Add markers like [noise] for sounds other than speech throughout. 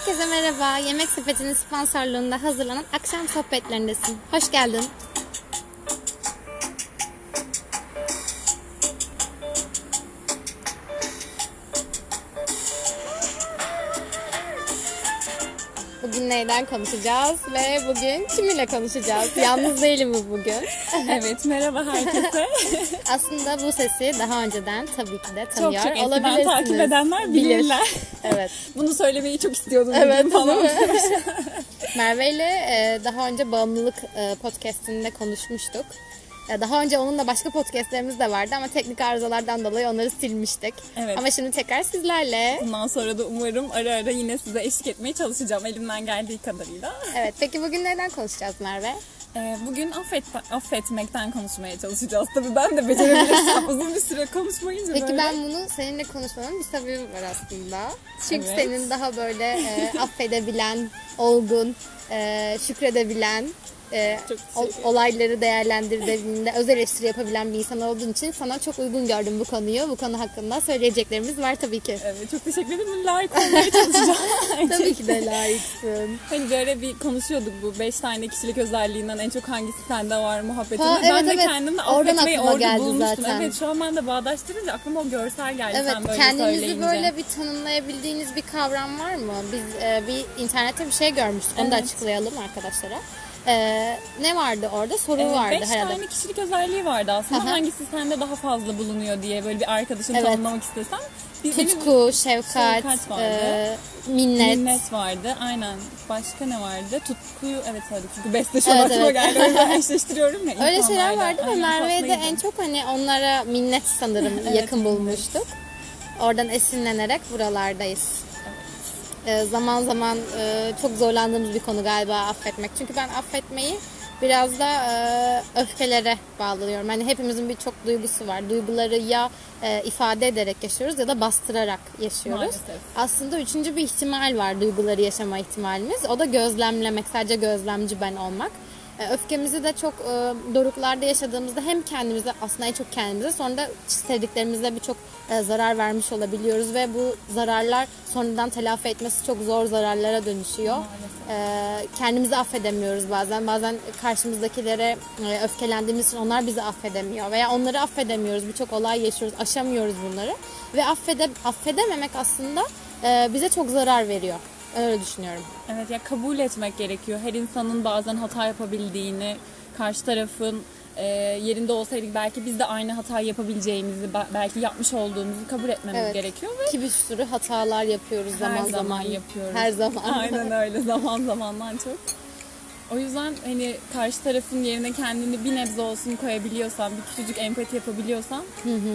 Herkese merhaba. Yemek Sepeti'nin sponsorluğunda hazırlanan akşam sohbetlerindesin. Hoş geldin. Neyden konuşacağız ve bugün kiminle konuşacağız? Yalnız değilim bu bugün. [laughs] Evet merhaba herkese. [laughs] Aslında bu sesi daha önceden tabii ki de çok tanıyor çok eskiden olabilirsiniz. takip edenler Bilir. bilirler. [laughs] Evet. Bunu söylemeyi çok istiyordum Evet, bugün falan. Merve ile e, daha önce bağımlılık e, podcastinde konuşmuştuk. Daha önce onunla başka podcastlerimiz de vardı ama teknik arızalardan dolayı onları silmiştik. Evet. Ama şimdi tekrar sizlerle. Bundan sonra da umarım ara ara yine size eşlik etmeye çalışacağım elimden geldiği kadarıyla. Evet, peki bugün neden konuşacağız Merve? Ee, bugün affet, affetmekten konuşmaya çalışacağız. Tabii ben de becerebilirsem [laughs] uzun bir süre konuşmayınca Peki böyle. ben bunu seninle konuşmanın bir sebebi var aslında. Çünkü Evet. senin daha böyle e, affedebilen, olgun, e, şükredebilen, e, olayları değerlendirdiğinde öz eleştiri yapabilen bir insan olduğun için sana çok uygun gördüm bu konuyu. Bu konu hakkında söyleyeceklerimiz var tabii ki. Evet çok teşekkür ederim. Layık olmaya çalışacağım. [laughs] tabii ki de layıksın. Hani böyle bir konuşuyorduk bu beş tane kişilik özelliğinden en çok hangisi sende var muhabbetinde. Ha, ben evet, de evet. kendimle Oradan affetmeyi orada geldi bulmuştum. zaten. Evet şu an ben de bağdaştırınca aklıma o görsel geldi Evet, sen böyle kendinizi söyleyince. böyle bir tanımlayabildiğiniz bir kavram var mı? Biz e, bir internette bir şey görmüştük. Onu da Evet. açıklayalım arkadaşlara. E, ne vardı orada? Soru Evet, vardı beş herhalde. tane kişilik özelliği vardı aslında. Aha. Hangisi sende daha fazla bulunuyor diye böyle bir arkadaşını Evet. tanımlamak istesem. Bir, benim Tutku, şefkat, Şefkat vardı. e, minnet. minnet vardı. Aynen. Başka ne vardı? Tutkuyu evet söyledik. Çünkü beste şu Evet, evet. geldi. Yüzden eşleştiriyorum ya. [laughs] Öyle şeyler vardı ve Merve'ye de en çok hani onlara minnet sanırım [laughs] Evet, yakın minnet. bulmuştuk. Oradan esinlenerek buralardayız. E, zaman zaman e, çok zorlandığımız bir konu galiba affetmek. Çünkü ben affetmeyi biraz da e, öfkelere bağlıyorum. Hani hepimizin birçok duygusu var. Duyguları ya e, ifade ederek yaşıyoruz ya da bastırarak yaşıyoruz. Maalesef. Aslında üçüncü bir ihtimal var duyguları yaşama ihtimalimiz. O da gözlemlemek, sadece gözlemci ben olmak. E, Öfkemizi de çok e, doruklarda yaşadığımızda hem kendimize aslında en çok kendimize sonra da sevdiklerimize birçok e, zarar vermiş olabiliyoruz ve bu zararlar sonradan telafi etmesi çok zor zararlara dönüşüyor. E, kendimizi affedemiyoruz bazen. Bazen karşımızdakilere e, öfkelendiğimiz için onlar bizi affedemiyor veya onları affedemiyoruz. Birçok olay yaşıyoruz, aşamıyoruz bunları ve affede, affedememek aslında e, bize çok zarar veriyor. Öyle düşünüyorum. Evet ya kabul etmek gerekiyor. Her insanın bazen hata yapabildiğini, karşı tarafın e, yerinde olsaydık belki biz de aynı hatayı yapabileceğimizi, be- belki yapmış olduğumuzu kabul etmemiz Evet. gerekiyor ve Ki bir sürü hatalar yapıyoruz zaman her zaman. zaman yapıyoruz. Her zaman. Aynen öyle zaman zamandan çok. O yüzden hani karşı tarafın yerine kendini bir nebze olsun koyabiliyorsan, bir küçücük empati yapabiliyorsan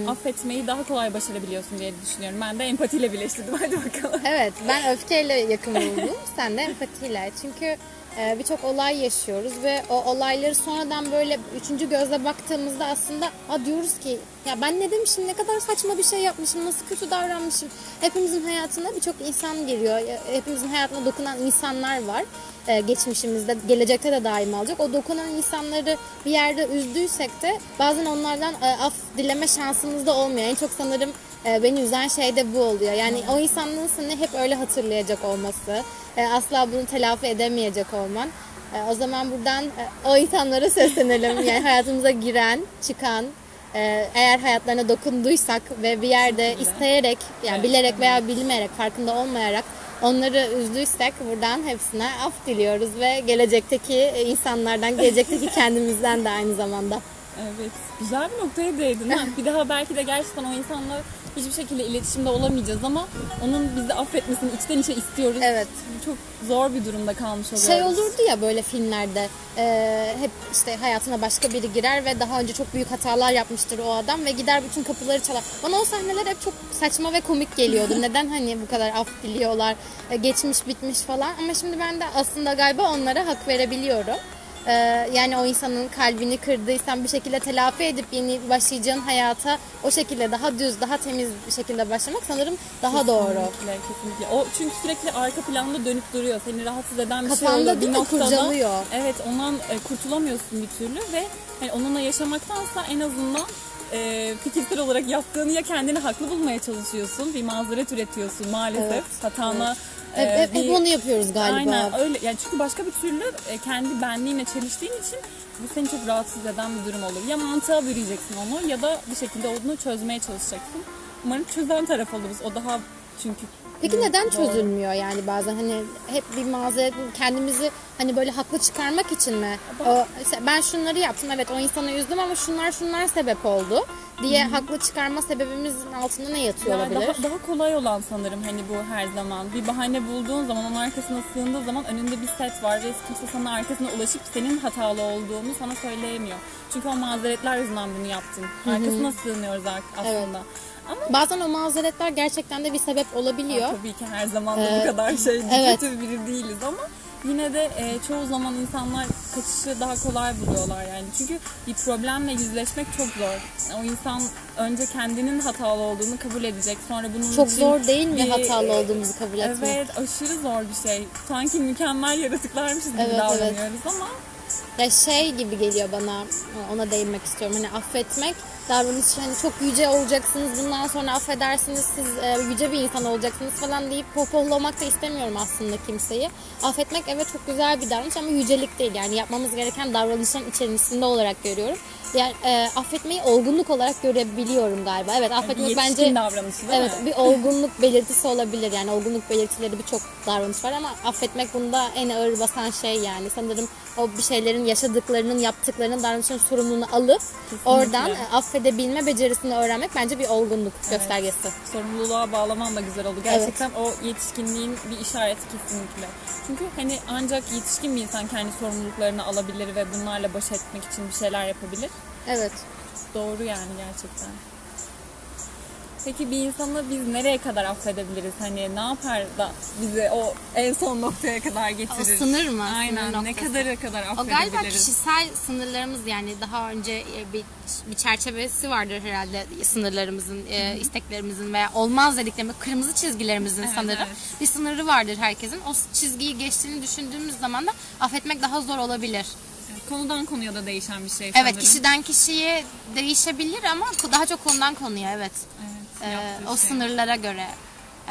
affetmeyi daha kolay başarabiliyorsun diye düşünüyorum. Ben de empatiyle birleştirdim. [laughs] Hadi bakalım. Evet ben öfkeyle yakın buldum. Sen de empatiyle. Çünkü e, birçok olay yaşıyoruz ve o olayları sonradan böyle üçüncü gözle baktığımızda aslında ha diyoruz ki ya ben ne demişim ne kadar saçma bir şey yapmışım nasıl kötü davranmışım. Hepimizin hayatına birçok insan geliyor. Ya, Hepimizin hayatına dokunan insanlar var. E, geçmişimizde, gelecekte de daima olacak. O dokunan insanları bir yerde üzdüysek de bazen onlardan e, af dileme şansımız da olmuyor. En çok sanırım e, beni üzen şey de bu oluyor. Yani o insanlığın seni hep öyle hatırlayacak olması, e, asla bunu telafi edemeyecek olman. E, o zaman buradan e, o insanlara [laughs] seslenelim. Yani hayatımıza giren, çıkan, e, eğer hayatlarına dokunduysak ve bir yerde isteyerek, yani bilerek veya bilmeyerek, farkında olmayarak onları üzdüysek buradan hepsine af diliyoruz ve gelecekteki insanlardan, gelecekteki [laughs] kendimizden de aynı zamanda. Evet. Güzel bir noktaya değdin. ha. bir daha belki de gerçekten o insanla hiçbir şekilde iletişimde olamayacağız ama onun bizi affetmesini içten içe istiyoruz. Evet. Çok zor bir durumda kalmış oluyoruz. Şey olurdu ya böyle filmlerde e, hep işte hayatına başka biri girer ve daha önce çok büyük hatalar yapmıştır o adam ve gider bütün kapıları çalar. Bana o sahneler hep çok saçma ve komik geliyordu. [laughs] Neden hani bu kadar af diliyorlar, e, geçmiş bitmiş falan ama şimdi ben de aslında galiba onlara hak verebiliyorum. E, yani o insanın kalbini kırdıysan bir şekilde telafi edip yeni başlayacağın hayata o şekilde daha düz, daha temiz bir şekilde başlamak sanırım daha doğru. Kesinlikle, kesinlikle. O çünkü sürekli arka planda dönüp duruyor. Seni rahatsız eden bir şey Kafanda oluyor. değil bir mi? noktada. Kurcalıyor. Evet ondan e, kurtulamıyorsun bir türlü ve hani onunla yaşamaktansa en azından e, fikirsel olarak yaptığını ya kendini haklı bulmaya çalışıyorsun, bir mazeret üretiyorsun maalesef. Evet, Hatana e, Hep, hep, hep onu yapıyoruz galiba. Aynen öyle. Yani çünkü başka bir türlü e, kendi benliğinle çeliştiğin için bu seni çok rahatsız eden bir durum olur. Ya mantığa bürüyeceksin onu ya da bir şekilde onu çözmeye çalışacaksın. Umarım çözen taraf oluruz. O daha çünkü Peki neden çözülmüyor yani bazen hani hep bir mazeret kendimizi hani böyle haklı çıkarmak için mi? O, ben şunları yaptım evet o insanı üzdüm ama şunlar şunlar sebep oldu diye haklı çıkarma sebebimizin altında ne yatıyor Yani olabilir? daha, daha kolay olan sanırım hani bu her zaman. Bir bahane bulduğun zaman onun arkasına sığındığı zaman önünde bir set var ve kimse sana arkasına ulaşıp senin hatalı olduğunu sana söyleyemiyor. Çünkü o mazeretler yüzünden bunu yaptın. Arkasına sığınıyoruz ar- aslında. Ama Bazen o mazeretler gerçekten de bir sebep olabiliyor. tabii ki her zaman da Ee, bu kadar şey evet. kötü biri değiliz ama yine de e, çoğu zaman insanlar kaçışı daha kolay buluyorlar yani. Çünkü bir problemle yüzleşmek çok zor. O insan önce kendinin hatalı olduğunu kabul edecek. Sonra bunun Çok için zor değil mi bir- hatalı olduğumuzu kabul etmek? Evet aşırı zor bir şey. Sanki mükemmel yaratıklarmışız gibi Evet, evet. davranıyoruz ama Ya şey gibi geliyor bana ona değinmek istiyorum. Hani affetmek davranış hani çok yüce olacaksınız bundan sonra affedersiniz siz e, yüce bir insan olacaksınız falan deyip pohpohlamak da istemiyorum aslında kimseyi. Affetmek evet çok güzel bir davranış ama yücelik değil yani yapmamız gereken davranışın içerisinde olarak görüyorum. Yani e, affetmeyi olgunluk olarak görebiliyorum galiba. Evet affetmek yetişkin bence davranışı değil Evet mi? bir olgunluk belirtisi olabilir yani olgunluk belirtileri birçok davranış var ama affetmek bunda en ağır basan şey yani sanırım o bir şeylerin yaşadıklarının yaptıklarının davranışların sorumluluğunu alıp oradan e, affedebilme becerisini öğrenmek bence bir olgunluk göstergesi. sorumluluğa bağlaman da güzel oldu. Gerçekten o yetişkinliğin bir işareti kesinlikle. Çünkü hani ancak yetişkin bir insan kendi sorumluluklarını alabilir ve bunlarla baş etmek için bir şeyler yapabilir. Evet. Doğru yani gerçekten. Peki bir insanı biz nereye kadar affedebiliriz? Hani ne yapar da bizi o en son noktaya kadar getirir? O sınır mı? Aynen. Sınır ne kadara kadar O affedebiliriz? galiba kişisel sınırlarımız yani daha önce e, bir, bir çerçevesi vardır herhalde sınırlarımızın, e, isteklerimizin veya olmaz dediklerimiz, kırmızı çizgilerimizin Evet, sanırım. evet. Bir sınırı vardır herkesin. O çizgiyi geçtiğini düşündüğümüz zaman da affetmek daha zor olabilir. Konudan konuya da değişen bir şey Evet, sanırım. kişiden kişiye değişebilir ama daha çok konudan konuya evet. Evet, Yaptığı o şey. sınırlara göre.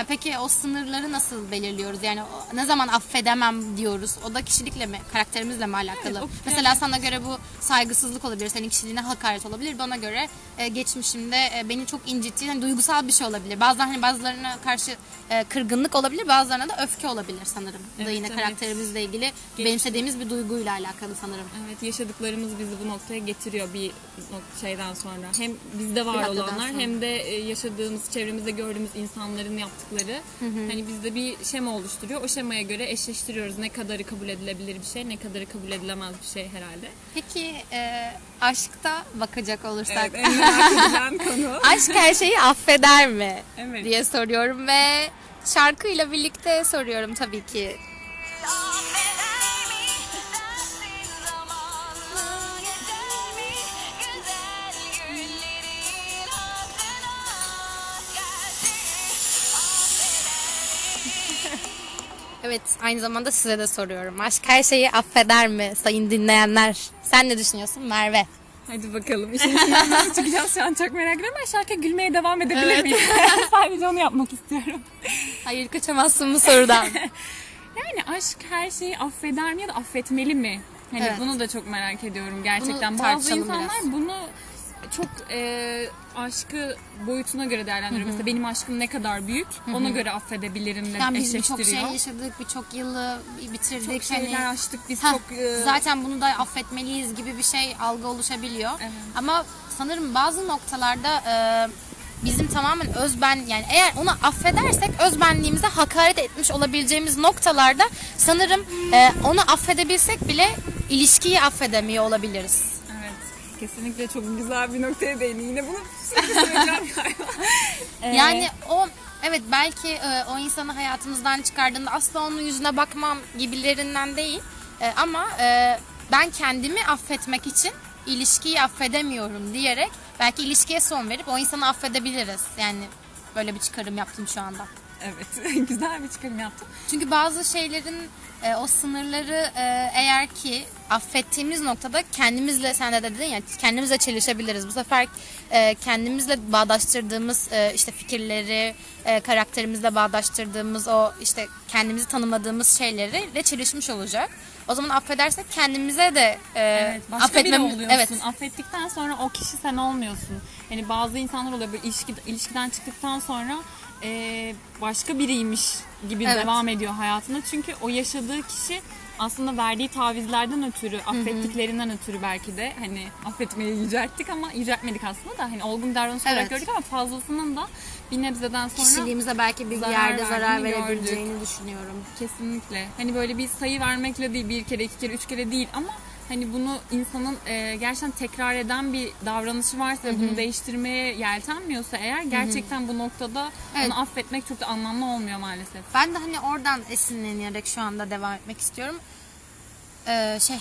E peki o sınırları nasıl belirliyoruz? Yani o- ne zaman affedemem diyoruz? O da kişilikle mi, karakterimizle mi alakalı? O- Mesela sana göre bu saygısızlık olabilir, senin kişiliğine hakaret olabilir. Bana göre e, geçmişimde e, beni çok incittiği hani duygusal bir şey olabilir. Bazen hani bazılarına karşı e, kırgınlık olabilir, bazılarına da öfke olabilir sanırım. Bu da Evet, yine evet. karakterimizle ilgili benimsediğimiz bir duyguyla alakalı sanırım. Evet yaşadıklarımız bizi bu noktaya getiriyor bir nok- şeyden sonra. Hem bizde var noktadan olanlar sonra. hem de e, yaşadığımız, çevremizde gördüğümüz insanların yaptıkları hani bizde bir şema oluşturuyor. O şemaya göre eşleştiriyoruz ne kadarı kabul edilebilir bir şey, ne kadarı kabul edilemez bir şey herhalde. Peki e, aşkta bakacak olursak Evet, en merak [laughs] konu. aşk her şeyi affeder mi? Evet. diye soruyorum ve şarkıyla birlikte soruyorum tabii ki. Evet aynı zamanda size de soruyorum. Aşk her şeyi affeder mi sayın dinleyenler? Sen ne düşünüyorsun Merve? Hadi bakalım. İşin içinden nasıl çıkacağız şu an çok merak ediyorum. Ben şarkıya gülmeye devam edebilir miyim? [laughs] Sadece onu yapmak istiyorum. Hayır kaçamazsın bu sorudan. [laughs] Yani aşk her şeyi affeder mi ya da affetmeli mi? Hani Evet. bunu da çok merak ediyorum gerçekten. Bazı tartışalım insanlar biraz. bunu çok e, aşkı boyutuna göre değerlendiriyor. Mesela benim aşkım ne kadar büyük ona göre affedebilirim de yani biz birçok şey yaşadık, birçok yılı bitirdik. Çok şeyler hani- açtık biz Heh, çok e, zaten bunu da affetmeliyiz gibi bir şey algı oluşabiliyor. Evet. Ama sanırım bazı noktalarda e, bizim tamamen özben yani eğer onu affedersek özbenliğimize hakaret etmiş olabileceğimiz noktalarda sanırım e, onu affedebilsek bile ilişkiyi affedemiyor olabiliriz. Kesinlikle çok güzel bir noktaya değindi. Yine bunu sürekli söyleyeceğim galiba. [laughs] Yani o evet belki e, o insanı hayatımızdan çıkardığında asla onun yüzüne bakmam gibilerinden değil. E, ama e, ben kendimi affetmek için ilişkiyi affedemiyorum diyerek belki ilişkiye son verip o insanı affedebiliriz. Yani böyle bir çıkarım yaptın şu anda. Evet [laughs] güzel bir çıkarım yaptım. Çünkü bazı şeylerin e, o sınırları e, eğer ki affettiğimiz noktada kendimizle sen de dedin ya kendimizle çelişebiliriz. Bu sefer e, kendimizle bağdaştırdığımız e, işte fikirleri, e, karakterimizle bağdaştırdığımız o işte kendimizi tanımladığımız şeyleri de çelişmiş olacak. O zaman affedersek kendimize de e, Evet, başka biri affetmem- oluyorsun. Evet. Affettikten sonra o kişi sen olmuyorsun. Yani bazı insanlar oluyor böyle ilişki, ilişkiden çıktıktan sonra e, başka biriymiş gibi Evet. devam ediyor hayatında. Çünkü o yaşadığı kişi aslında verdiği tavizlerden ötürü, affettiklerinden ötürü belki de hani affetmeyi yücelttik ama yüceltmedik aslında da hani olgun davranış olarak Evet. gördük ama fazlasının da bir nebzeden sonra Kişiliğimize belki bir zarar yerde zarar verdiğini gördük. verebileceğini düşünüyorum. Kesinlikle. Hani böyle bir sayı vermekle değil, bir kere, iki kere, üç kere değil ama hani bunu insanın e, gerçekten tekrar eden bir davranışı varsa ve bunu değiştirmeye yeltenmiyorsa eğer gerçekten bu noktada Evet. onu affetmek çok da anlamlı olmuyor maalesef. Ben de hani oradan esinlenerek şu anda devam etmek istiyorum. Ee, şey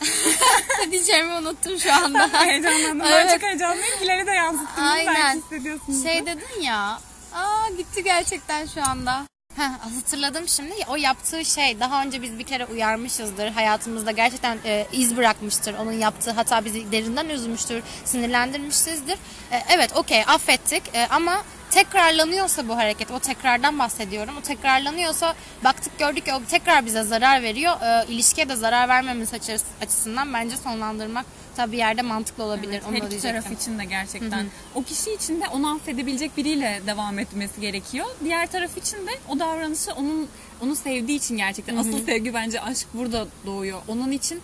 [laughs] diyeceğimi unuttum şu anda. [laughs] Heyecanlandım. Evet. Ben çok heyecanlıyım. Hilal'i de yansıttınız. Aynen. Belki hissediyorsunuz. Şey dedin ya. Aa gitti gerçekten şu anda. Heh, hatırladım şimdi. O yaptığı şey daha önce biz bir kere uyarmışızdır. Hayatımızda gerçekten e, iz bırakmıştır. Onun yaptığı hata bizi derinden üzmüştür. Sinirlendirmişizdir. E, evet okey affettik E, ama tekrarlanıyorsa bu hareket, o tekrardan bahsediyorum. O tekrarlanıyorsa baktık gördük ki o tekrar bize zarar veriyor. E, ilişkiye de zarar vermemiz açı- açısından bence sonlandırmak tabii yerde mantıklı olabilir. Evet, Onu her iki taraf için de gerçekten. O kişi için de onu affedebilecek biriyle devam etmesi gerekiyor. Diğer taraf için de o davranışı onun onu sevdiği için gerçekten. Asıl sevgi bence aşk burada doğuyor. Onun için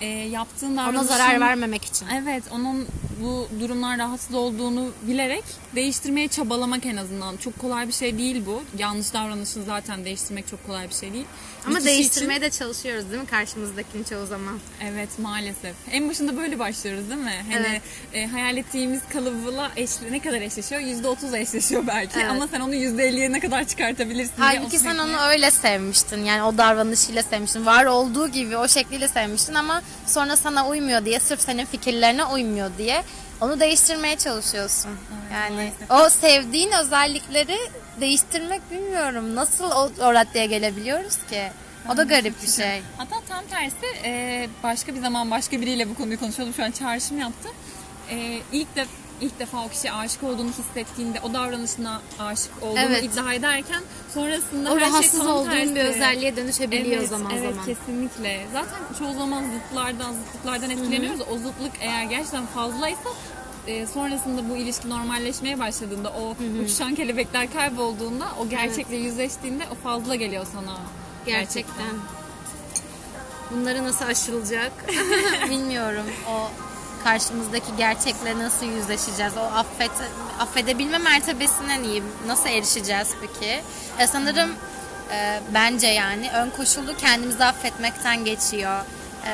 e, yaptığın Ona davranışın... zarar vermemek için. Evet, onun bu durumlar rahatsız olduğunu bilerek değiştirmeye çabalamak en azından. Çok kolay bir şey değil bu. Yanlış davranışını zaten değiştirmek çok kolay bir şey değil. Ama değiştirmeye de çalışıyoruz değil mi karşımızdakini çoğu zaman? Evet maalesef. En başında böyle başlıyoruz değil mi? Hani Evet. e, hayal ettiğimiz kalıbıyla eşli, ne kadar eşleşiyor? %30 eşleşiyor belki Evet. ama sen onu %50'ye ne kadar çıkartabilirsin diye Halbuki o sen onu öyle sevmiştin. Yani o davranışıyla sevmiştin. Var olduğu gibi o şekliyle sevmiştin ama sonra sana uymuyor diye sırf senin fikirlerine uymuyor diye onu değiştirmeye çalışıyorsun. yani maalesef. o sevdiğin özellikleri değiştirmek bilmiyorum. Nasıl o, o raddeye gelebiliyoruz ki? O da garip bir şey. Hatta tam tersi başka bir zaman başka biriyle bu konuyu konuşuyordum. Şu an çağrışım yaptı. İlk de ilk defa o kişiye aşık olduğunu hissettiğinde o davranışına aşık olduğunu Evet. iddia ederken sonrasında O her şey rahatsız tam olduğun tersi. bir özelliğe dönüşebiliyor Evet, zaman evet, zaman. kesinlikle. Zaten çoğu zaman zıtlardan, zıtlıklardan etkileniyoruz. O zıtlık eğer gerçekten fazlaysa e, sonrasında bu ilişki normalleşmeye başladığında o uçuşan kelebekler kaybolduğunda o gerçekle yüzleştiğinde o fazla geliyor sana. Gerçekten. Bunları nasıl aşılacak [laughs] bilmiyorum. O karşımızdaki gerçekle nasıl yüzleşeceğiz? O affet, affedebilme mertebesine niye, nasıl erişeceğiz peki? E, sanırım e, bence yani ön koşulu kendimizi affetmekten geçiyor. E,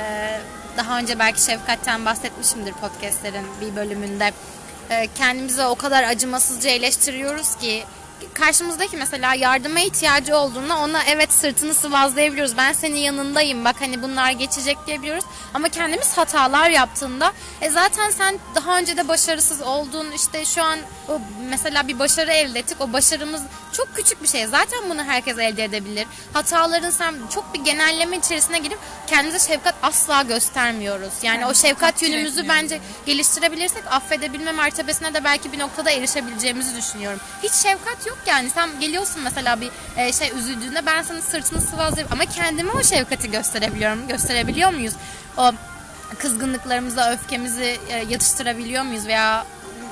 daha önce belki şefkatten bahsetmişimdir podcastlerin bir bölümünde. E, kendimizi o kadar acımasızca eleştiriyoruz ki karşımızdaki mesela yardıma ihtiyacı olduğunda ona evet sırtını sıvazlayabiliyoruz. Ben senin yanındayım bak hani bunlar geçecek diyebiliyoruz. Ama kendimiz hatalar yaptığında e zaten sen daha önce de başarısız oldun işte şu an o mesela bir başarı elde ettik. O başarımız çok küçük bir şey. Zaten bunu herkes elde edebilir. Hataların sen çok bir genelleme içerisine girip kendimize şefkat asla göstermiyoruz. Yani o Evet, şefkat yönümüzü bence geliştirebilirsek affedebilme mertebesine de belki bir noktada erişebileceğimizi düşünüyorum. Hiç şefkat yok yani. Sen geliyorsun mesela bir e, şey üzüldüğünde ben senin sırtını sıvazlayıp ama kendime o şefkati gösterebiliyorum. Gösterebiliyor muyuz? O kızgınlıklarımızı, öfkemizi e, yatıştırabiliyor muyuz veya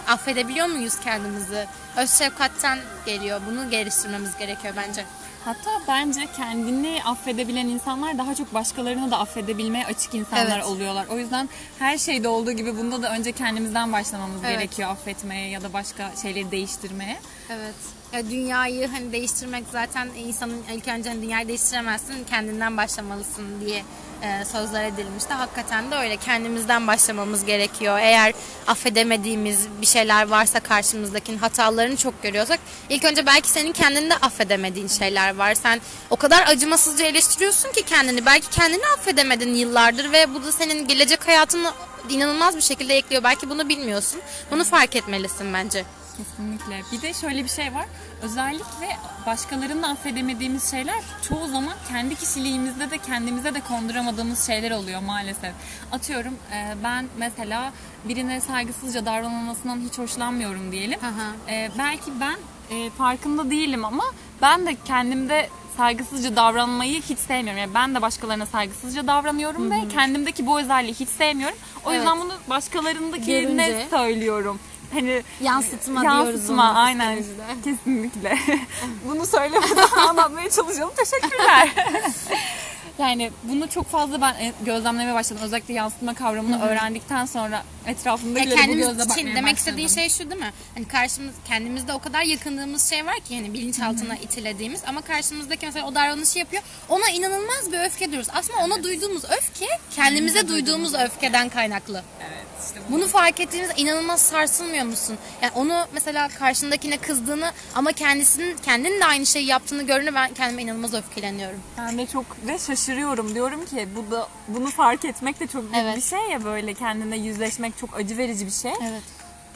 affedebiliyor muyuz kendimizi? Öz şefkatten geliyor. Bunu geliştirmemiz gerekiyor bence. Hatta bence kendini affedebilen insanlar daha çok başkalarını da affedebilmeye açık insanlar Evet. oluyorlar. O yüzden her şeyde olduğu gibi bunda da önce kendimizden başlamamız Evet. gerekiyor affetmeye ya da başka şeyleri değiştirmeye. Evet. Ya dünyayı hani değiştirmek zaten insanın ilk önce hani dünyayı değiştiremezsin kendinden başlamalısın diye e, sözler edilmişti. Hakikaten de öyle kendimizden başlamamız gerekiyor. Eğer affedemediğimiz bir şeyler varsa karşımızdakinin hatalarını çok görüyorsak ilk önce belki senin kendinde affedemediğin şeyler var. Sen o kadar acımasızca eleştiriyorsun ki kendini. Belki kendini affedemedin yıllardır ve bu da senin gelecek hayatını inanılmaz bir şekilde ekliyor. Belki bunu bilmiyorsun. Bunu fark etmelisin bence. Kesinlikle. Bir de şöyle bir şey var. Özellikle başkalarını affedemediğimiz şeyler çoğu zaman kendi kişiliğimizde de kendimize de konduramadığımız şeyler oluyor maalesef. Atıyorum e, ben mesela birine saygısızca davranılmasından hiç hoşlanmıyorum diyelim. Hı. E, belki ben e, farkında değilim ama ben de kendimde saygısızca davranmayı hiç sevmiyorum. Yani ben de başkalarına saygısızca davranıyorum ve kendimdeki bu özelliği hiç sevmiyorum. O yüzden Evet. bunu başkalarındakine Görünce. söylüyorum. Hani Yansıtma diyoruz yansıtma ona aynen kesinlikle. [laughs] Bunu söylemeden [laughs] anlatmaya çalışalım. Teşekkürler. [laughs] yani bunu çok fazla ben e, gözlemlemeye başladım. Özellikle yansıtma kavramını öğrendikten sonra Ya etrafımdakileri bu gözle için demek başladım. istediği şey şu değil mi? Hani karşımız kendimizde o kadar yakındığımız şey var ki hani bilinçaltına itilediğimiz ama karşımızdaki mesela o davranışı yapıyor. Ona inanılmaz bir öfke duyuyoruz. Aslında ona duyduğumuz öfke kendimize duyduğumuz öfkeden kaynaklı. Evet işte bu. Bunu fark ettiğinizde inanılmaz sarsılmıyor musun? Yani onu mesela karşındakine kızdığını ama kendisinin kendinin de aynı şeyi yaptığını görünce ben kendime inanılmaz öfkeleniyorum. Ben de çok ve şaşırıyorum. Diyorum ki bu da bunu fark etmek de çok büyük Evet. bir şey ya böyle kendine yüzleşmek çok acı verici bir şey. Evet.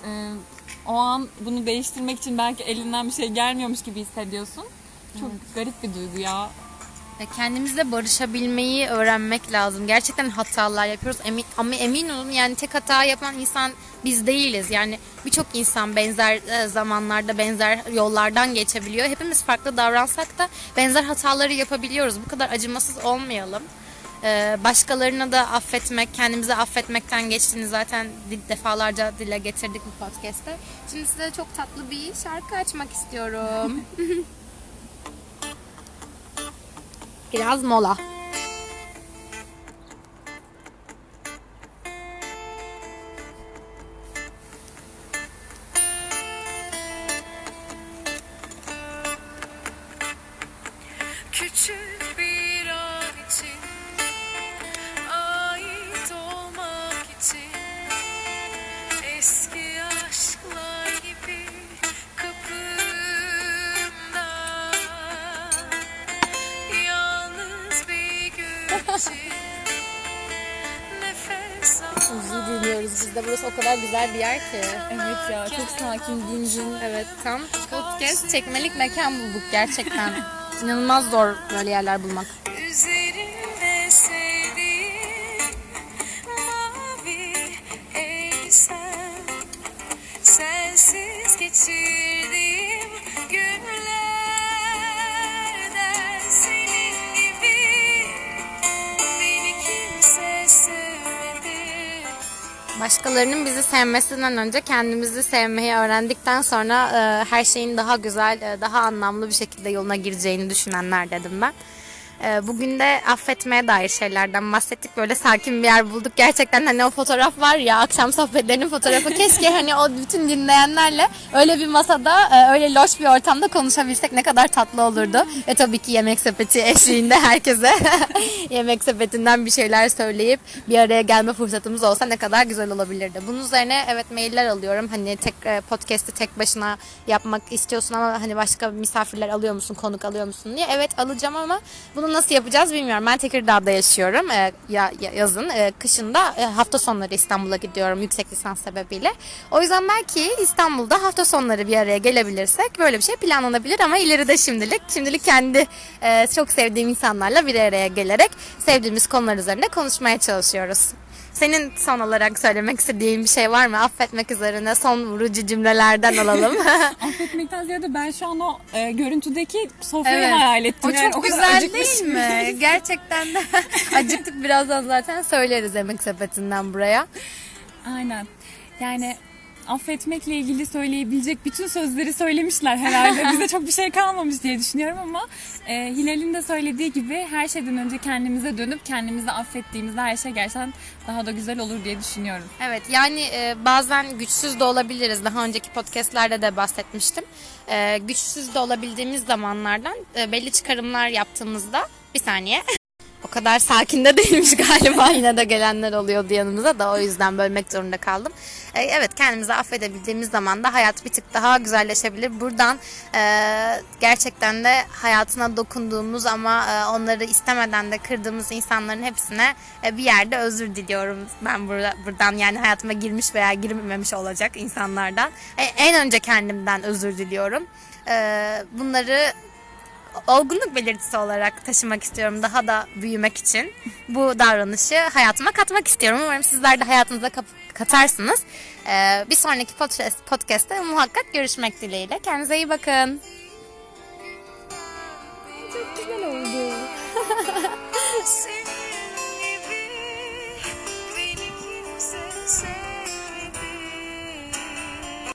Ee, o an bunu değiştirmek için belki elinden bir şey gelmiyormuş gibi hissediyorsun. Çok garip bir duygu ya. Kendimizle barışabilmeyi öğrenmek lazım. Gerçekten hatalar yapıyoruz emin, ama emin olun yani tek hata yapan insan biz değiliz. Yani birçok insan benzer e, zamanlarda benzer yollardan geçebiliyor. Hepimiz farklı davransak da benzer hataları yapabiliyoruz. Bu kadar acımasız olmayalım. Ee, başkalarına da affetmek, kendimizi affetmekten geçtiğini zaten defalarca dile getirdik bu podcast'te. Şimdi size çok tatlı bir şarkı açmak istiyorum. [laughs] Biraz mola. Biz de. Burası o kadar güzel bir yer ki. Evet ya çok sakin, dingin. Evet tam podcast çekmelik mekan bulduk gerçekten. [laughs] İnanılmaz zor böyle yerler bulmak. Başkalarının bizi sevmesinden önce kendimizi sevmeyi öğrendikten sonra e, her şeyin daha güzel, e, daha anlamlı bir şekilde yoluna gireceğini düşünenler dedim ben. E, bugün de affetmeye dair şeylerden bahsettik. Böyle sakin bir yer bulduk. Gerçekten hani o fotoğraf var ya akşam sohbetlerinin fotoğrafı. [laughs] Keşke hani o bütün dinleyenlerle öyle bir masada e, öyle loş bir ortamda konuşabilsek ne kadar tatlı olurdu. Ve tabii ki yemek sepeti eşliğinde herkese [laughs] yemek sepetinden bir şeyler söyleyip bir araya gelme fırsatımız olsa ne kadar güzel olabilirdi. Bunun üzerine evet mailler alıyorum. Hani tek e, podcast'i tek başına yapmak istiyorsun ama hani başka misafirler alıyor musun, konuk alıyor musun diye. Evet alacağım ama bunu nasıl yapacağız bilmiyorum. Ben Tekirdağ'da yaşıyorum. E, ya, ya- yazın, e, kışında e, hafta sonları İstanbul'a gidiyorum yüksek lisans sebebiyle. O yüzden belki İstanbul'da hafta sonları bir araya gelebilirsek böyle bir şey planlanabilir ama ileride şimdilik şimdilik kendi e, çok sevdiğim insanlarla bir araya gelerek sevdiğimiz konular üzerinde konuşmaya çalışıyoruz. Senin son olarak söylemek istediğin bir şey var mı? Affetmek üzerine son vurucu cümlelerden alalım. [laughs] Affetmekten ziyade ben şu an o e, görüntüdeki sofrayı Evet. hayal ettim. o Yani çok kadar güzel değil mi? [laughs] Gerçekten de [laughs] acıktık birazdan zaten söyleriz yemek sepetinden buraya. Aynen. Yani affetmekle ilgili söyleyebilecek bütün sözleri söylemişler herhalde. [laughs] Bize çok bir şey kalmamış diye düşünüyorum ama e, Hilal'in de söylediği gibi her şeyden önce kendimize dönüp kendimizi affettiğimizde her şey gerçekten daha da güzel olur diye düşünüyorum. Evet yani e, bazen güçsüz de olabiliriz. Daha önceki podcastlerde de bahsetmiştim. E, güçsüz de olabildiğimiz zamanlardan e, belli çıkarımlar yaptığımızda bir saniye. [laughs] kadar sakin de değilmiş [laughs] galiba. Yine de gelenler oluyordu yanımıza da o yüzden bölmek zorunda kaldım. E, evet kendimizi affedebildiğimiz zaman da hayat bir tık daha güzelleşebilir. Buradan e, gerçekten de hayatına dokunduğumuz ama e, onları istemeden de kırdığımız insanların hepsine e, bir yerde özür diliyorum. Ben burada, buradan yani hayatıma girmiş veya girmemiş olacak insanlardan. E, en önce kendimden özür diliyorum. E, bunları olgunluk belirtisi olarak taşımak istiyorum daha da büyümek için. Bu davranışı hayatıma katmak istiyorum. Umarım sizler de hayatınıza katarsınız. Ee, bir sonraki podcast, podcast'te muhakkak görüşmek dileğiyle. Kendinize iyi bakın. Seni [laughs]